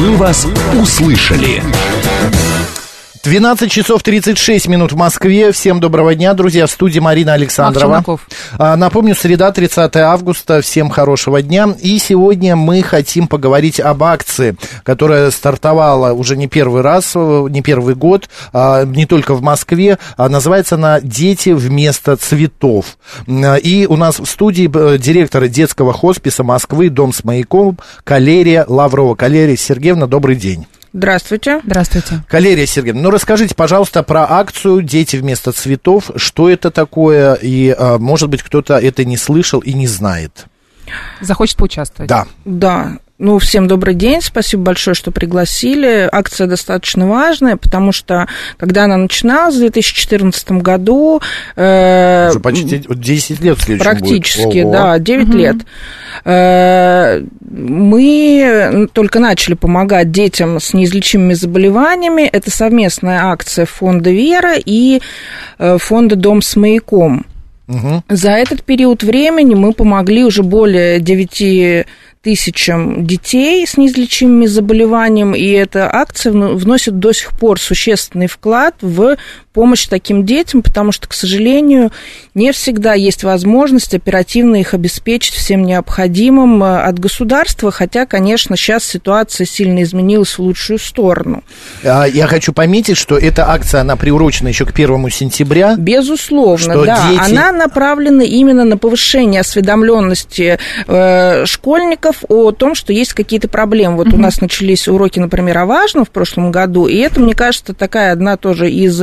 Мы вас услышали. 12 часов 36 минут в Москве. Всем доброго дня, друзья. В студии Марина Александрова. А, напомню, среда, 30 августа. Всем хорошего дня. И сегодня мы хотим поговорить об акции, которая стартовала уже не первый раз, не первый год, а, не только в Москве. А называется она «Дети вместо цветов». И у нас в студии э, директор детского хосписа Москвы «Дом с маяком» Калерия Лаврова. Калерия Сергеевна, добрый день. Здравствуйте. Здравствуйте. Калерия Сергеевна, ну расскажите, пожалуйста, про акцию «Дети вместо цветов». Что это такое? И, а, может быть, кто-то это не слышал и не знает. Захочет поучаствовать. Да. Да. Ну, всем добрый день, спасибо большое, что пригласили. Акция достаточно важная, потому что, когда она начиналась в 2014 году... Э, Уже почти 10 лет в Практически, будет. да, 9 угу. лет. Э, мы только начали помогать детям с неизлечимыми заболеваниями. Это совместная акция фонда «Вера» и э, фонда «Дом с маяком». Угу. За этот период времени мы помогли уже более 9 тысячам детей с неизлечимыми заболеваниями, и эта акция вносит до сих пор существенный вклад в помощь таким детям, потому что, к сожалению, не всегда есть возможность оперативно их обеспечить всем необходимым э, от государства, хотя, конечно, сейчас ситуация сильно изменилась в лучшую сторону. А, я хочу пометить, что эта акция, она приурочена еще к первому сентября. Безусловно, да. Дети... Она направлена именно на повышение осведомленности э, школьников о том, что есть какие-то проблемы. Вот угу. у нас начались уроки, например, о важном в прошлом году, и это, мне кажется, такая одна тоже из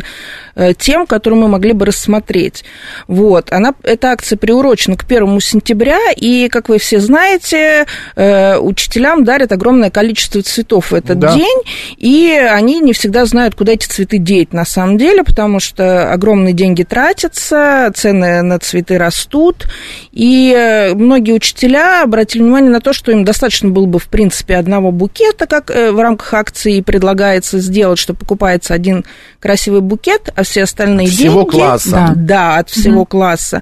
тем, которые мы могли бы рассмотреть. Вот. Она, эта акция приурочена к 1 сентября, и, как вы все знаете, э, учителям дарят огромное количество цветов в этот да. день, и они не всегда знают, куда эти цветы деть на самом деле, потому что огромные деньги тратятся, цены на цветы растут, и э, многие учителя обратили внимание на то, что им достаточно было бы, в принципе, одного букета, как в рамках акции предлагается сделать, что покупается один красивый букет, а все остальные всего деньги... класса. Да, да от всего угу. класса.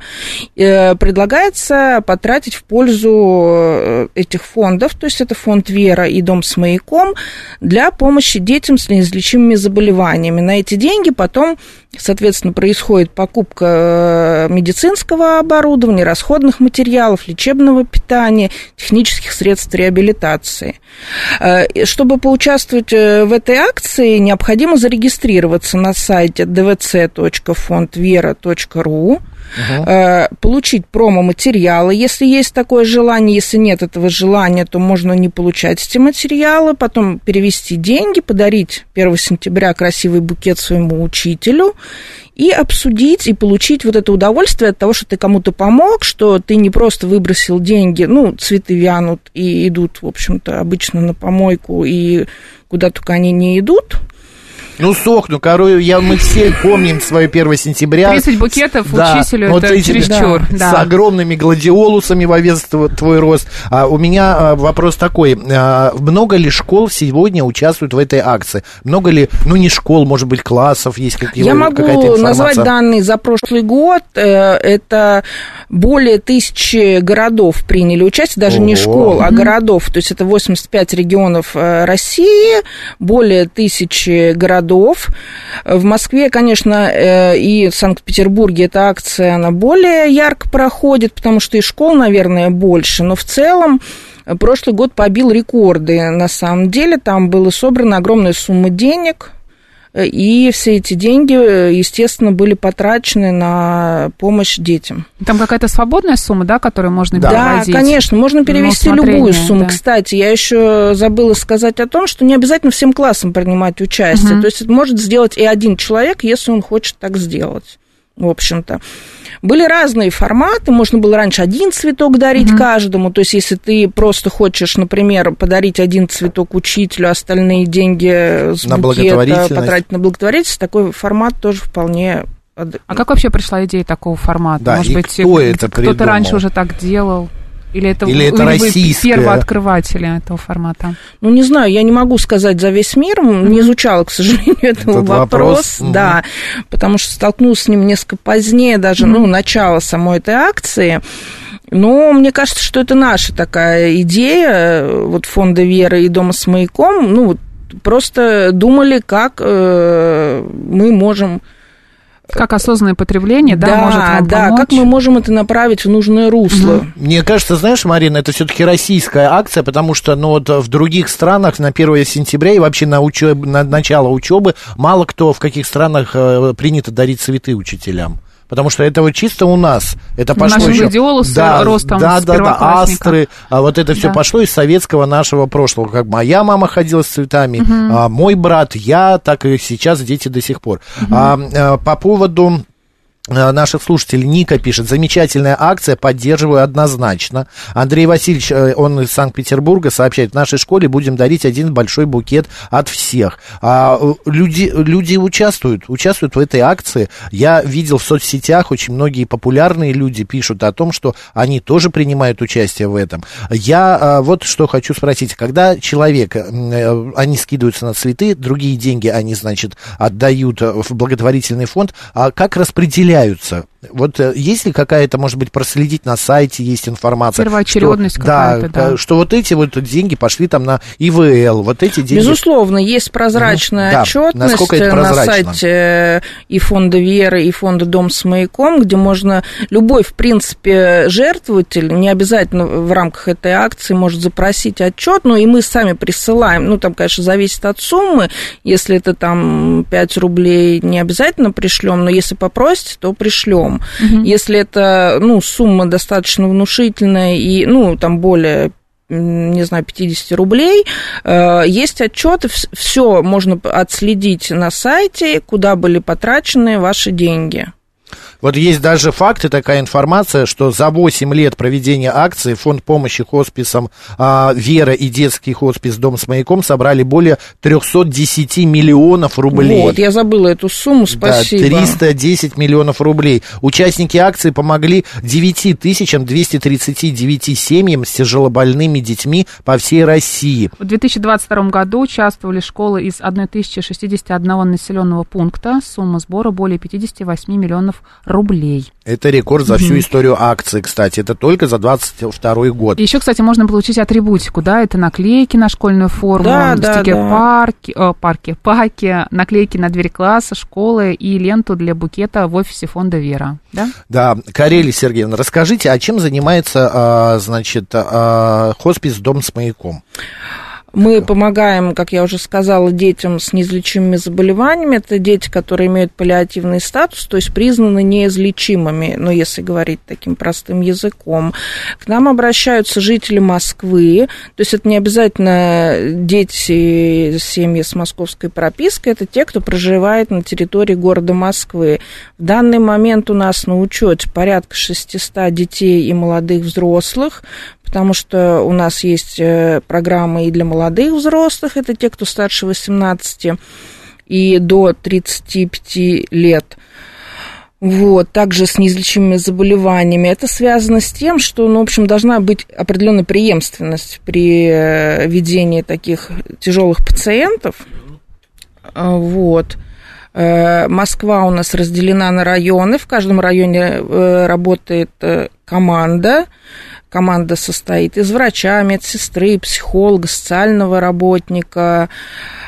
Э, предлагается потратить в пользу э, этих фондов, то есть это фонд «Вера» и «Дом с маяком» для помощи детям с неизлечимыми заболеваниями. На эти деньги потом, соответственно, происходит покупка э, медицинского оборудования, расходных материалов, лечебного питания, технических средств реабилитации. Чтобы поучаствовать в этой акции, необходимо зарегистрироваться на сайте dvc.fondvera.ru, угу. получить промо-материалы, если есть такое желание. Если нет этого желания, то можно не получать эти материалы, потом перевести деньги, подарить 1 сентября красивый букет своему учителю и обсудить и получить вот это удовольствие от того, что ты кому-то помог, что ты не просто выбросил деньги, ну, цветы вянут и идут, в общем-то, обычно на помойку, и куда только они не идут, ну, сохну, короче, я, мы все помним свое 1 сентября. 30 букетов да, учителю, вот это чересчур. Да, да. С огромными гладиолусами во вес твой, твой рост. А у меня а, вопрос такой. А, много ли школ сегодня участвуют в этой акции? Много ли, ну, не школ, может быть, классов есть какие-то Я могу назвать данные за прошлый год. Э, это более тысячи городов приняли участие, даже Ого. не школ, а городов. То есть это 85 регионов э, России, более тысячи городов городов. В Москве, конечно, э, и в Санкт-Петербурге эта акция, она более ярко проходит, потому что и школ, наверное, больше, но в целом прошлый год побил рекорды. На самом деле там было собрано огромная сумма денег, и все эти деньги, естественно, были потрачены на помощь детям. Там какая-то свободная сумма, да, которую можно да. переводить? Да, конечно, можно перевести любую сумму. Да. Кстати, я еще забыла сказать о том, что не обязательно всем классам принимать участие. Угу. То есть это может сделать и один человек, если он хочет так сделать, в общем-то. Были разные форматы, можно было раньше один цветок дарить mm каждому, то есть если ты просто хочешь, например, подарить один цветок учителю, остальные деньги с на букета потратить на благотворительность, такой формат тоже вполне а как вообще пришла идея такого формата? Да, Может быть, кто кто-то раньше уже так делал? Или это, Или это российское? первооткрыватели этого формата? Ну, не знаю, я не могу сказать за весь мир, mm-hmm. не изучала, к сожалению, этого Этот вопрос, вопрос. да, mm-hmm. потому что столкнулась с ним несколько позднее, даже, mm-hmm. ну, начало самой этой акции. Ну, мне кажется, что это наша такая идея, вот фонда Веры и Дома с маяком. Ну, просто думали, как э, мы можем как осознанное потребление, да, да может вам да, помочь? как мы можем это направить в нужное русло. Угу. Мне кажется, знаешь, Марина, это все-таки российская акция, потому что, ну, вот в других странах на 1 сентября и вообще на, учеб... на начало учебы мало кто в каких странах э, принято дарить цветы учителям. Потому что это вот чисто у нас. Это пошло Наши еще... да, ростом да, да, да, астры. А вот это все да. пошло из советского нашего прошлого. Как моя мама ходила с цветами, угу. а, мой брат, я, так и сейчас дети до сих пор. Угу. А, а, по поводу наших слушателей Ника пишет, замечательная акция, поддерживаю однозначно. Андрей Васильевич, э, он из Санкт-Петербурга, сообщает, в нашей школе будем дарить один большой букет от всех. А, э, люди, люди участвуют, участвуют в этой акции. Я видел в соцсетях, очень многие популярные люди пишут о том, что они тоже принимают участие в этом. Я вот что хочу спросить. Когда человек, они скидываются на цветы, другие деньги они, значит, отдают в благотворительный фонд, а как распределяют появляются вот э, есть ли какая-то, может быть, проследить на сайте, есть информация? Первоочередность что, какая-то, да, да. Что вот эти вот деньги пошли там на ИВЛ, вот эти деньги... Безусловно, есть прозрачная ну, отчетность да, на сайте э, и фонда Веры, и фонда Дом с маяком, где можно любой, в принципе, жертвователь, не обязательно в рамках этой акции, может запросить отчет, но и мы сами присылаем, ну, там, конечно, зависит от суммы, если это там 5 рублей, не обязательно пришлем, но если попросите, то пришлем. Угу. Если это, ну, сумма достаточно внушительная и, ну, там более не знаю, 50 рублей. Э, есть отчеты, все можно отследить на сайте, куда были потрачены ваши деньги. Вот есть даже факты, такая информация, что за 8 лет проведения акции фонд помощи хосписам а, «Вера» и детский хоспис «Дом с маяком» собрали более 310 миллионов рублей. Вот, я забыла эту сумму, спасибо. Да, 310 миллионов рублей. Участники акции помогли 9239 семьям с тяжелобольными детьми по всей России. В 2022 году участвовали школы из 1061 населенного пункта. Сумма сбора более 58 миллионов рублей рублей. Это рекорд за всю историю акции, кстати. Это только за 22 год. Еще, кстати, можно получить атрибутику, да, это наклейки на школьную форму, да, стикер да, парки, э, парки, паки, наклейки на дверь класса, школы и ленту для букета в офисе фонда Вера, да? Да, Карелия Сергеевна, расскажите, а чем занимается, а, значит, а, хоспис «Дом с маяком»? Мы помогаем, как я уже сказала, детям с неизлечимыми заболеваниями. Это дети, которые имеют паллиативный статус, то есть признаны неизлечимыми, но если говорить таким простым языком. К нам обращаются жители Москвы, то есть это не обязательно дети семьи с московской пропиской, это те, кто проживает на территории города Москвы. В данный момент у нас на учете порядка 600 детей и молодых взрослых, потому что у нас есть э, программы и для молодых взрослых, это те, кто старше 18 и до 35 лет. Вот, также с неизлечимыми заболеваниями. Это связано с тем, что, ну, в общем, должна быть определенная преемственность при э, ведении таких тяжелых пациентов. Вот. Э, Москва у нас разделена на районы. В каждом районе работает команда. Команда состоит из врача, медсестры, психолога, социального работника,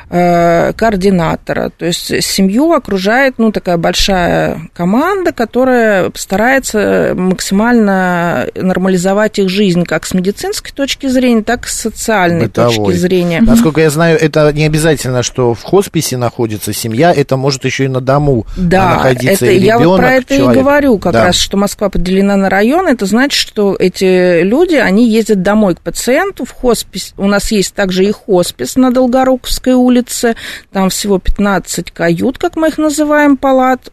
координатора. То есть семью окружает ну, такая большая команда, которая старается максимально нормализовать их жизнь как с медицинской точки зрения, так и с социальной Бытовой. точки зрения. Насколько я знаю, это не обязательно, что в хосписе находится семья, это может еще и на дому да, находиться это, и ребенок, Я вот про это человек. и говорю, как да. раз, что Москва поделена на районы, это значит, что эти люди, они ездят домой к пациенту в хоспис. У нас есть также и хоспис на Долгоруковской улице, улице. Там всего 15 кают, как мы их называем, палат.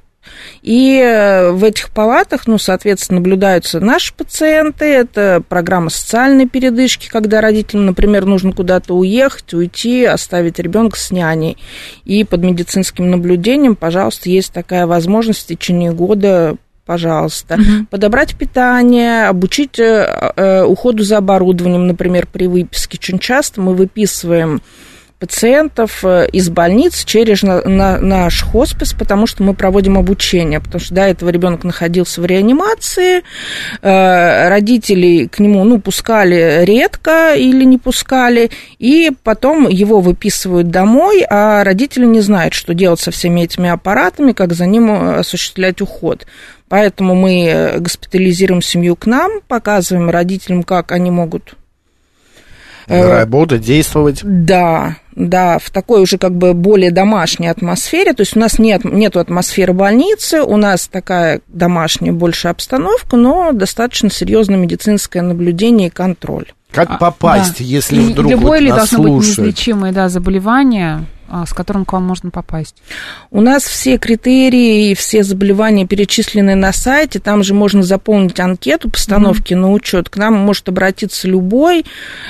И э, в этих палатах, ну, соответственно, наблюдаются наши пациенты. Это программа социальной передышки, когда родителям, например, нужно куда-то уехать, уйти, оставить ребенка с няней. И под медицинским наблюдением, пожалуйста, есть такая возможность в течение года пожалуйста. Угу. Подобрать питание, обучить э, э, уходу за оборудованием, например, при выписке. Очень часто мы выписываем пациентов э, из больниц через на, на, наш хоспис, потому что мы проводим обучение, потому что до этого ребенок находился в реанимации, э, родители к нему, ну, пускали редко или не пускали, и потом его выписывают домой, а родители не знают, что делать со всеми этими аппаратами, как за ним э, осуществлять уход. Поэтому мы госпитализируем семью к нам, показываем родителям, как они могут работать, действовать. Да, да, в такой уже как бы более домашней атмосфере. То есть у нас нет нету атмосферы больницы, у нас такая домашняя больше обстановка, но достаточно серьезное медицинское наблюдение и контроль. Как а, попасть, да. если и вдруг любое вот ли должно слушает? быть неизлечимое да, заболевание? А, с которым к вам можно попасть? У нас все критерии и все заболевания перечислены на сайте. Там же можно заполнить анкету постановки mm-hmm. на учет. К нам может обратиться любой.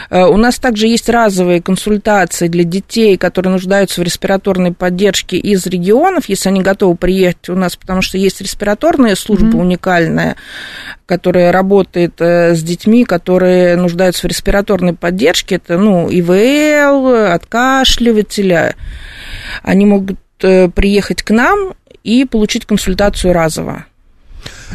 Э, у нас также есть разовые консультации для детей, которые нуждаются в респираторной поддержке из регионов, если они готовы приехать у нас, потому что есть респираторная служба mm-hmm. уникальная, которая работает э, с детьми, которые нуждаются в респираторной поддержке. Это, ну, ИВЛ, откашливателя. Они могут э, приехать к нам и получить консультацию разово.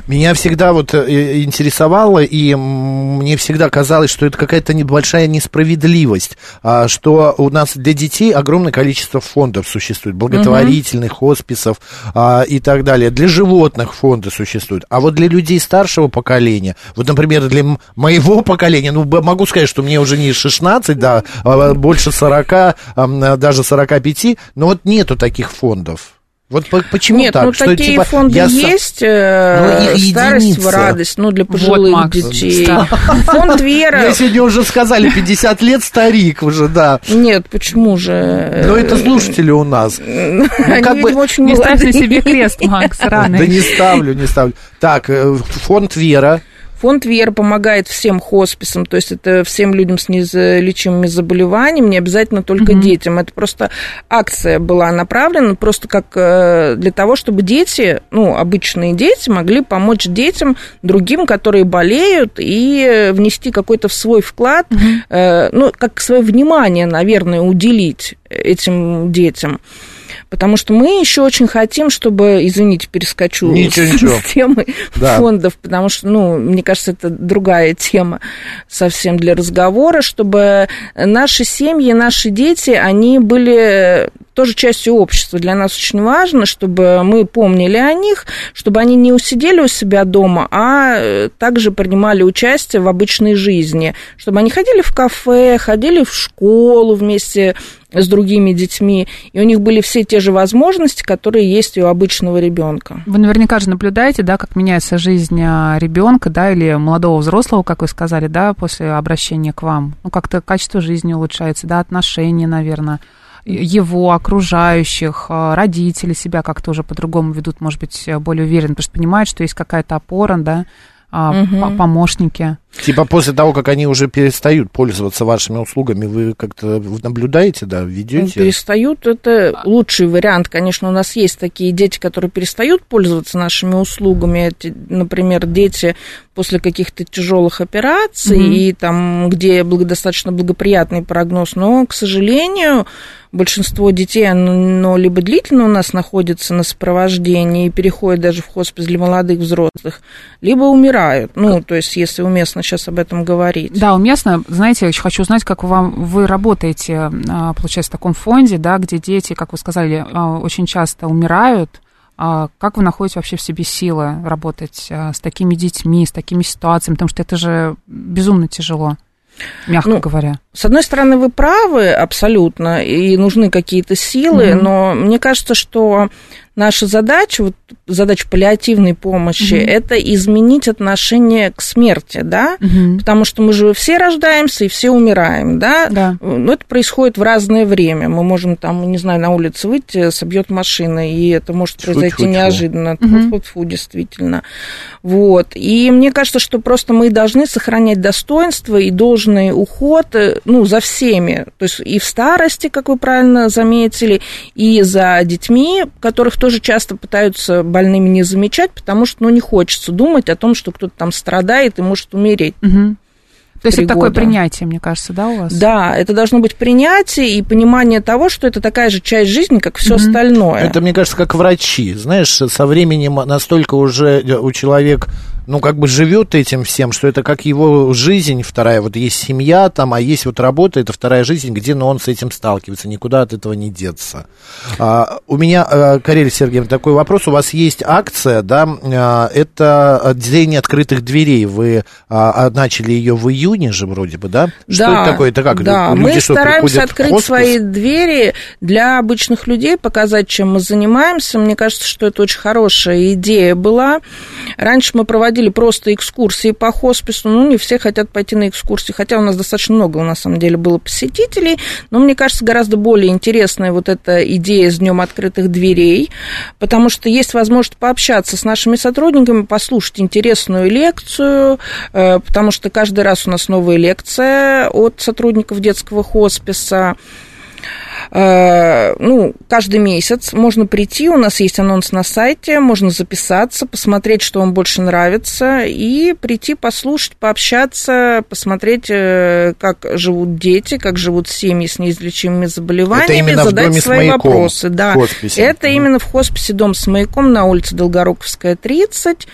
Меня всегда вот э, интересовало, и мне всегда казалось, что это какая-то небольшая несправедливость, а, что у нас для детей огромное количество фондов существует, благотворительных, хосписов а, и так далее. Для животных фонды существуют. А вот для людей старшего поколения, вот, например, для моего поколения, ну, могу сказать, что мне уже не 16, да, а больше 40, даже 45, но вот нету таких фондов. Вот почему Нет, так? ну что, такие типа, фонды я есть, э, ну, старость единица. в радость, ну, для пожилых вот, Макс, детей. Да. Фонд Вера... Мне сегодня уже сказали, 50 лет старик уже, да. Нет, почему же? Ну, это слушатели у нас. Ну, как бы... очень Не ставь на себе крест, Макс, рано. Да не ставлю, не ставлю. Так, э, фонд Вера, Фонд ВЕР помогает всем хосписам, то есть это всем людям с неизлечимыми заболеваниями, не обязательно только mm-hmm. детям. Это просто акция была направлена просто как э, для того, чтобы дети, ну, обычные дети, могли помочь детям, другим, которые болеют, и внести какой-то в свой вклад, mm-hmm. ну, как свое внимание, наверное, уделить этим детям. Потому что мы еще очень хотим, чтобы, извините, перескочу ничего, с, ничего. с темы да. фондов, потому что, ну, мне кажется, это другая тема совсем для разговора, чтобы наши семьи, наши дети, они были тоже частью общества. Для нас очень важно, чтобы мы помнили о них, чтобы они не усидели у себя дома, а также принимали участие в обычной жизни, чтобы они ходили в кафе, ходили в школу вместе с другими детьми, и у них были все те же возможности, которые есть у обычного ребенка. Вы наверняка же наблюдаете, да, как меняется жизнь а, ребенка, да, или молодого взрослого, как вы сказали, да, после обращения к вам. Ну, как-то качество жизни улучшается, да, отношения, наверное его, окружающих, а, родители себя как-то уже по-другому ведут, может быть, более уверенно, потому что понимают, что есть какая-то опора, да, угу. помощники. Типа после того, как они уже перестают пользоваться вашими услугами, вы как-то наблюдаете, да, ведете? Перестают, это лучший вариант. Конечно, у нас есть такие дети, которые перестают пользоваться нашими услугами. Эти, например, дети после каких-то тяжелых операций, mm и там, где достаточно благоприятный прогноз, но, к сожалению, большинство детей, оно либо длительно у нас находится на сопровождении и переходит даже в хоспис для молодых взрослых, либо умирают. Ну, то есть, если уместно сейчас об этом говорить. Да, уместно. Знаете, я хочу узнать, как вам, вы работаете, а, получается, в таком фонде, да, где дети, как вы сказали, а, очень часто умирают, а как вы находите вообще в себе силы работать с такими детьми, с такими ситуациями? Потому что это же безумно тяжело мягко ну, говоря. С одной стороны, вы правы абсолютно, и нужны какие-то силы, mm-hmm. но мне кажется, что наша задача, вот задача паллиативной помощи, mm-hmm. это изменить отношение к смерти, да, mm-hmm. потому что мы же все рождаемся и все умираем, да, да. но это происходит в разное время. Мы можем там, не знаю, на улице выйти, собьет машина, и это может произойти Фу-фу-фу. неожиданно. Mm-hmm. Фу-фу, действительно. Вот. И мне кажется, что просто мы должны сохранять достоинство и должный уход, э, ну, за всеми, то есть и в старости, как вы правильно заметили, и за детьми, которых тоже часто пытаются больными не замечать, потому что, ну, не хочется думать о том, что кто-то там страдает и может умереть. Угу. То есть это такое принятие, мне кажется, да, у вас? Да, это должно быть принятие и понимание того, что это такая же часть жизни, как все mm-hmm. остальное. Это, мне кажется, как врачи. Знаешь, со временем настолько уже у человека ну, как бы живет этим всем, что это как его жизнь вторая, вот есть семья там, а есть вот работа, это вторая жизнь, где, ну, он с этим сталкивается, никуда от этого не деться. А, у меня, а, Карель Сергеевна, такой вопрос, у вас есть акция, да, а, это день открытых дверей, вы а, начали ее в июне же вроде бы, да? Что да, это такое, это как? Да, Люди, мы стараемся открыть свои двери для обычных людей, показать, чем мы занимаемся, мне кажется, что это очень хорошая идея была. Раньше мы проводили проводили просто экскурсии по хоспису, ну, не все хотят пойти на экскурсии, хотя у нас достаточно много, на самом деле, было посетителей, но мне кажется, гораздо более интересная вот эта идея с Днем открытых дверей, потому что есть возможность пообщаться с нашими сотрудниками, послушать интересную лекцию, э, потому что каждый раз у нас новая лекция от сотрудников детского хосписа, ну, каждый месяц можно прийти, у нас есть анонс на сайте, можно записаться, посмотреть, что вам больше нравится, и прийти послушать, пообщаться, посмотреть, э, как живут дети, как живут семьи с неизлечимыми заболеваниями, задать свои вопросы. Да, это именно в хосписе «Дом с маяком» на улице Долгоруковская, 30.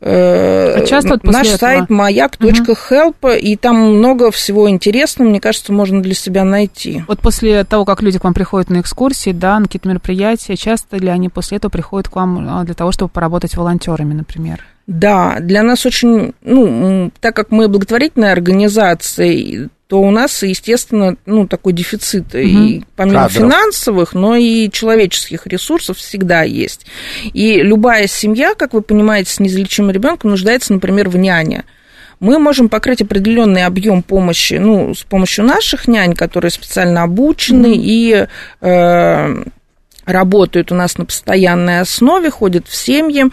Э, а часто Наш этого? сайт маяк.help, угу. и там много всего интересного, мне кажется, можно для себя найти. Вот после того, как люди к вам приходят на экскурсии, да, на какие-то мероприятия, часто ли они после этого приходят к вам а, для того, чтобы поработать волонтерами, например? Да, для нас очень, ну, так как мы благотворительная организация, то у нас, естественно, ну, такой дефицит угу. и помимо Кадров. финансовых, но и человеческих ресурсов всегда есть. И любая семья, как вы понимаете, с неизлечимым ребенком нуждается, например, в няне мы можем покрыть определенный объем помощи, ну, с помощью наших нянь, которые специально обучены mm и э, работают у нас на постоянной основе, ходят в семьи.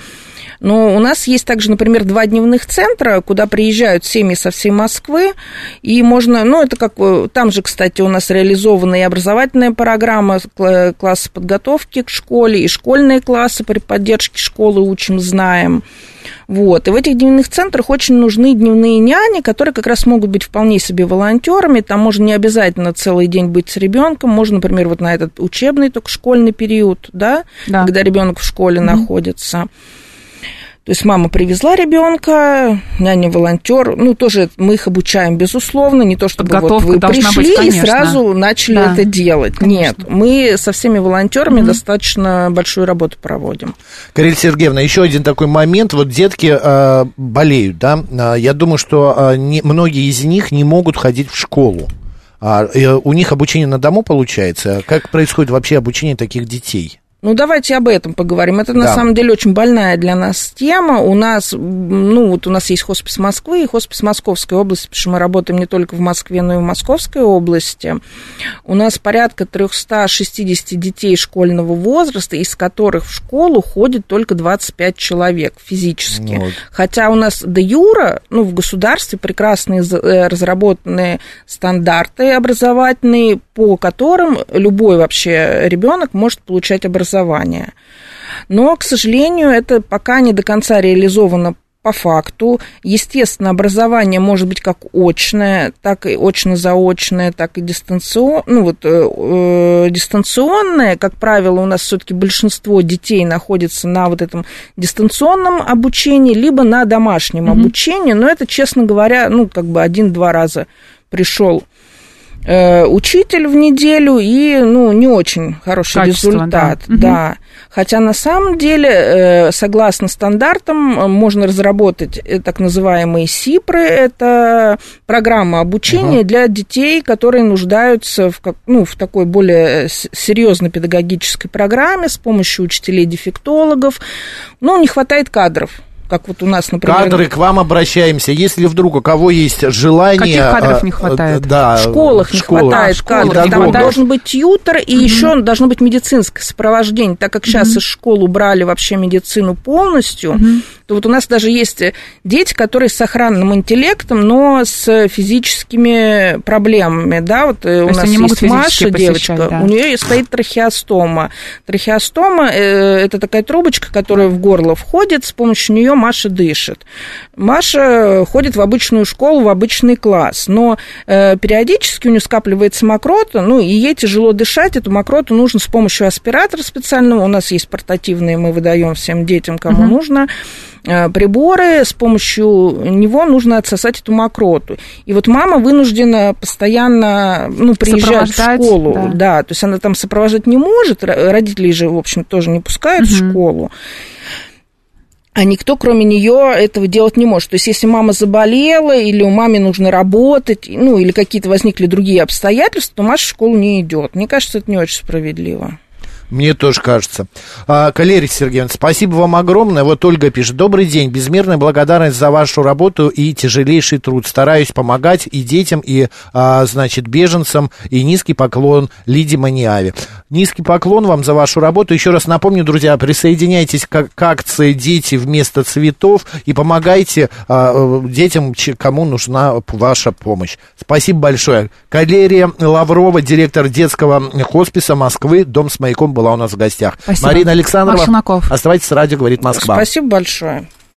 Но у нас есть также, например, два дневных центра, куда приезжают семьи со всей Москвы, и можно, ну, это как, там же, кстати, у нас реализована и образовательная программа, классы подготовки к школе, и школьные классы при поддержке школы учим, знаем. Вот. И в этих дневных центрах очень нужны дневные няни, которые как раз могут быть вполне себе волонтерами. Там можно не обязательно целый день быть с ребенком. Можно, например, вот на этот учебный, только школьный период, да, да. когда ребенок в школе mm-hmm. находится. То есть мама привезла ребенка, няня волонтер, ну тоже мы их обучаем безусловно, не то чтобы вот вы пришли быть, и сразу начали да. это делать. Конечно. Нет, мы со всеми волонтерами mm достаточно большую работу проводим. Карель Сергеевна, еще один такой момент, вот детки э, болеют, да, а, я думаю, что э, не, многие из них не могут ходить в школу. А, у них обучение на дому получается. Как происходит вообще обучение таких детей? Ну, давайте об этом поговорим. Это, да. на самом деле, очень больная для нас тема. У нас, ну, вот у нас есть хоспис Москвы и хоспис Московской области, потому что мы работаем не только в Москве, но и в Московской области. У нас порядка 360 детей школьного возраста, из которых в школу ходит только 25 человек физически. Вот. Хотя у нас до юра, ну, в государстве прекрасные э, разработанные стандарты образовательные, по которым любой вообще ребенок может получать образование образования. Но, к сожалению, это пока не до конца реализовано по факту. Естественно, образование может быть как очное, так и очно-заочное, так и дистанционное. Ну, вот, э, э, дистанционное, как правило, у нас все-таки большинство детей находится на вот этом дистанционном обучении, либо на домашнем mm-hmm. обучении. Но это, честно говоря, ну, как бы один-два раза пришел Э, учитель в неделю и, ну, не очень хороший Качество, результат, да. да. Хотя на самом деле, э, согласно стандартам, можно разработать э, так называемые СИПРы, это программа обучения угу. для детей, которые нуждаются в, ну, в такой более серьезной педагогической программе с помощью учителей-дефектологов. Ну, не хватает кадров как вот у нас, например... Кадры, к вам обращаемся. Если вдруг у кого есть желание... Каких кадров а, не хватает? Да, в школах не школах. хватает а, кадров. Там должен быть тьютер, и угу. еще должно быть медицинское сопровождение. Так как сейчас угу. из школ убрали вообще медицину полностью, угу. То вот у нас даже есть дети, которые с сохранным интеллектом, но с физическими проблемами, да, вот то у нас есть Маша, девочка, да. у нее стоит трахеостома. Трахеостома э, – это такая трубочка, которая в горло входит, с помощью нее Маша дышит. Маша ходит в обычную школу, в обычный класс, но э, периодически у нее скапливается мокрота, ну, и ей тяжело дышать, эту мокроту нужно с помощью аспиратора специального, у нас есть портативные, мы выдаем всем детям, кому угу. нужно, э, приборы, с помощью него нужно отсосать эту мокроту. И вот мама вынуждена постоянно ну, приезжать в школу. Да. да, то есть она там сопровождать не может, родители же, в общем, тоже не пускают угу. в школу а никто, кроме нее, этого делать не может. То есть, если мама заболела, или у мамы нужно работать, ну, или какие-то возникли другие обстоятельства, то Маша в школу не идет. Мне кажется, это не очень справедливо. Мне тоже кажется. А, Калерий Сергеевна, спасибо вам огромное. Вот Ольга пишет. Добрый день. Безмерная благодарность за вашу работу и тяжелейший труд. Стараюсь помогать и детям, и, а, значит, беженцам. И низкий поклон Лиде Маниаве. Низкий поклон вам за вашу работу. Еще раз напомню, друзья, присоединяйтесь к, к акции «Дети вместо цветов» и помогайте а, детям, кому нужна ваша помощь. Спасибо большое. Калерия Лаврова, директор детского хосписа Москвы, дом с маяком была у нас в гостях. Спасибо. Марина Александрова. Оставайтесь с радио, говорит Москва. Спасибо большое.